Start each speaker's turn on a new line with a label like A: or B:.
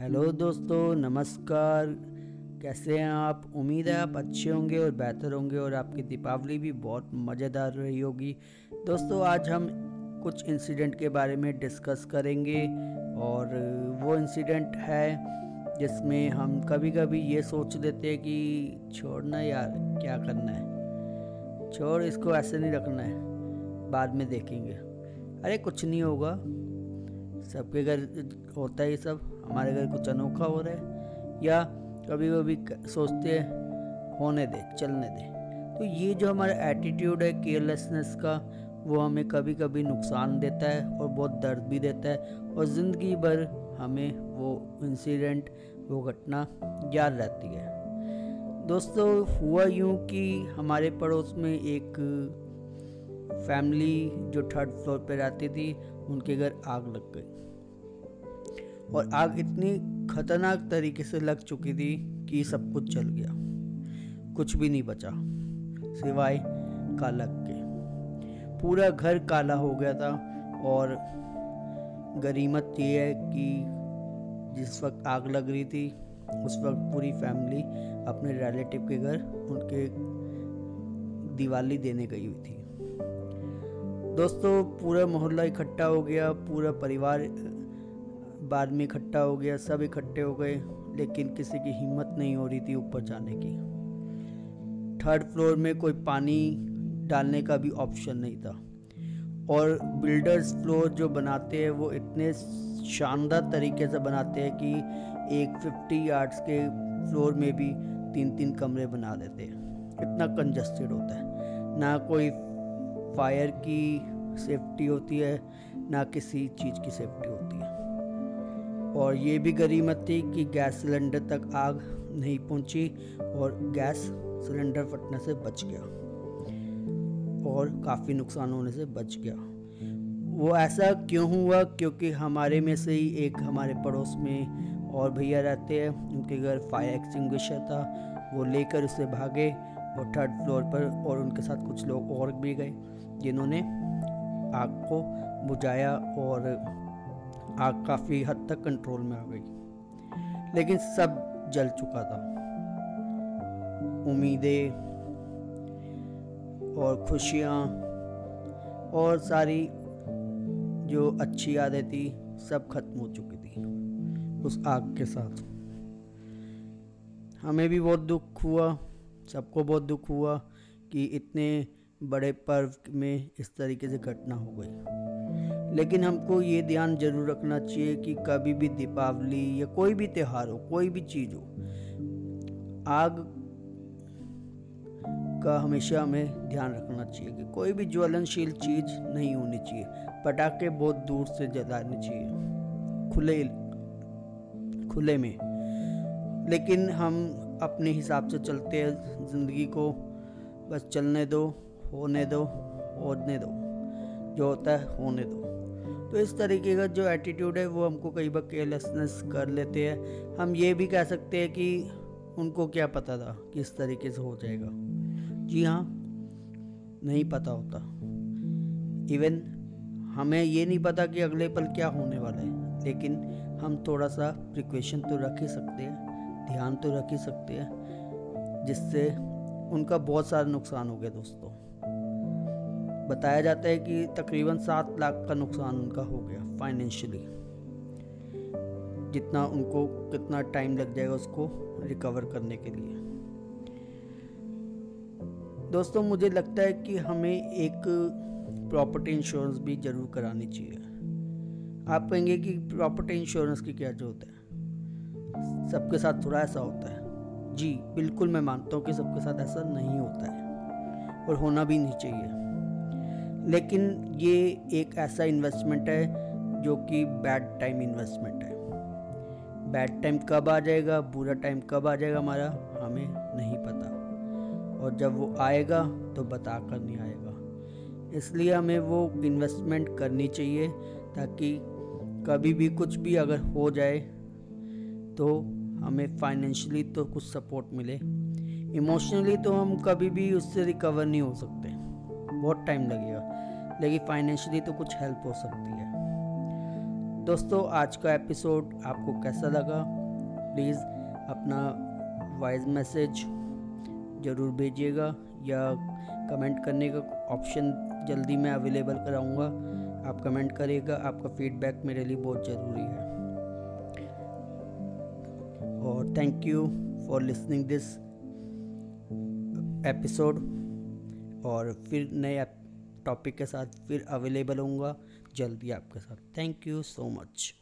A: Hello दोस्तों, नमस्कार। कैसे हैं आप? उम्मीद है आप अच्छे होंगे और बेहतर होंगे और आपकी दीपावली भी बहुत मज़ेदार रही होगी। दोस्तों, आज हम कुछ इंसिडेंट के बारे में डिस्कस करेंगे और वो इंसिडेंट है जिसमें हम कभी कभी ये सोच देते हैं कि छोड़ना यार, क्या करना है? छोड़, इसको ऐसे नहीं रखना है। बाद में देखेंगे। अरे कुछ नहीं होगा। सबके घर होता है ये सब, हमारे घर कुछ अनोखा हो रहा है, या कभी कभी सोचते हैं, होने दे, चलने दे। तो ये जो हमारा एटीट्यूड है केयरलेसनेस का, वो हमें कभी कभी नुकसान देता है और बहुत दर्द भी देता है और ज़िंदगी भर हमें वो इंसिडेंट वो घटना याद रहती है। दोस्तों, हुआ यूँ कि हमारे पड़ोस में एक फैमिली जो थर्ड फ्लोर पे रहती थी उनके घर आग लग गई। और आग इतनी खतरनाक तरीके से लग चुकी थी कि सब कुछ जल गया। कुछ भी नहीं बचा, सिवाय कालक के। पूरा घर काला हो गया था और गरीमत ये है कि जिस वक्त आग लग रही थी, उस वक्त पूरी फैमिली अपने रिलेटिव के घर उनके दिवाली देने गई हुई थी। दोस्तों, पूरा मोहल्ला इकट्ठा हो गया, पूरा परिवार बाद में इकट्ठा हो गया, सब इकट्ठे हो गए, लेकिन किसी की हिम्मत नहीं हो रही थी ऊपर जाने की। थर्ड फ्लोर में कोई पानी डालने का भी ऑप्शन नहीं था। और बिल्डर्स फ्लोर जो बनाते हैं, वो इतने शानदार तरीके से बनाते हैं कि एक 50 यार्ड्स के फ्लोर में भी तीन तीन कमरे बना देते हैं। इतना कंजस्टेड होता है। ना कोई फायर की सेफ्टी होती है, ना किसी चीज़ की सेफ्टी होती है। और ये भी गरीमत थी कि गैस सिलेंडर तक आग नहीं पहुँची और गैस सिलेंडर फटने से बच गया और काफ़ी नुकसान होने से बच गया। वो ऐसा क्यों हुआ? क्योंकि हमारे में से ही एक हमारे पड़ोस में और भैया रहते हैं, उनके घर फायर एक्सटिंग्विशर था। वो लेकर उसे भागे और थर्ड फ्लोर पर और उनके साथ कुछ लोग और भी गए। जिन्होंने आग को बुझाया और आग काफ़ी हद तक कंट्रोल में आ गई। लेकिन सब जल चुका था। उम्मीदें और खुशियाँ और सारी जो अच्छी यादें थी, सब खत्म हो चुकी थी उस आग के साथ। हमें भी बहुत दुख हुआ, सबको बहुत दुख हुआ कि इतने बड़े पर्व में इस तरीके से घटना हो गई। लेकिन हमको ये ध्यान ज़रूर रखना चाहिए कि कभी भी दीपावली या कोई भी त्यौहार हो, कोई भी चीज़ हो, आग का हमेशा हमें ध्यान रखना चाहिए कि कोई भी ज्वलनशील चीज़ नहीं होनी चाहिए, पटाखे बहुत दूर से जलाने चाहिए, खुले खुले में। लेकिन हम अपने हिसाब से चलते हैं, ज़िंदगी को बस चलने दो। होने दो होने दो, जो होता है होने दो। तो इस तरीके का जो एटीट्यूड है, वो हमको कई बार केयरलेसनेस कर लेते हैं। हम ये भी कह सकते हैं कि उनको क्या पता था कि इस तरीके से हो जाएगा। जी हाँ नहीं पता होता। इवन हमें ये नहीं पता कि अगले पल क्या होने वाला है, लेकिन हम थोड़ा सा प्रिकॉशन तो रख ही सकते हैं, ध्यान तो रख ही सकते हैं, जिससे उनका बहुत सारा नुकसान हो गया दोस्तों। बताया जाता है कि तकरीबन सात लाख का नुकसान उनका हो गया फाइनेंशियली जितना उनको, कितना टाइम लग जाएगा उसको रिकवर करने के लिए। दोस्तों, मुझे लगता है कि हमें एक प्रॉपर्टी इंश्योरेंस भी ज़रूर करानी चाहिए। आप कहेंगे कि प्रॉपर्टी इंश्योरेंस की क्या ज़रूरत है? सबके साथ थोड़ा ऐसा होता है। जी, बिल्कुल मैं मानता हूँ कि सबके साथ ऐसा नहीं होता है और होना भी नहीं चाहिए। लेकिन ये एक ऐसा इन्वेस्टमेंट है जो कि बैड टाइम इन्वेस्टमेंट है। बैड टाइम कब आ जाएगा, बुरा टाइम कब आ जाएगा हमारा, हमें नहीं पता। और जब वो आएगा तो बता कर नहीं आएगा। इसलिए हमें वो इन्वेस्टमेंट करनी चाहिए, ताकि कभी भी कुछ भी अगर हो जाए तो हमें फाइनेंशियली तो कुछ सपोर्ट मिले। इमोशनली तो हम कभी भी उससे रिकवर नहीं हो सकते। बहुत टाइम लगेगा। लेकिन फाइनेंशियली तो कुछ हेल्प हो सकती है। दोस्तों, आज का एपिसोड आपको कैसा लगा? प्लीज़ अपना वॉइस मैसेज ज़रूर भेजिएगा या कमेंट करने का ऑप्शन जल्दी मैं अवेलेबल कराऊँगा। आप कमेंट करिएगा, आपका फीडबैक मेरे लिए बहुत ज़रूरी है। और thank you for listening this episode और फिर नए टॉपिक के साथ फिर अवेलेबल होऊँगा। जल्दी आपके साथ। Thank you so much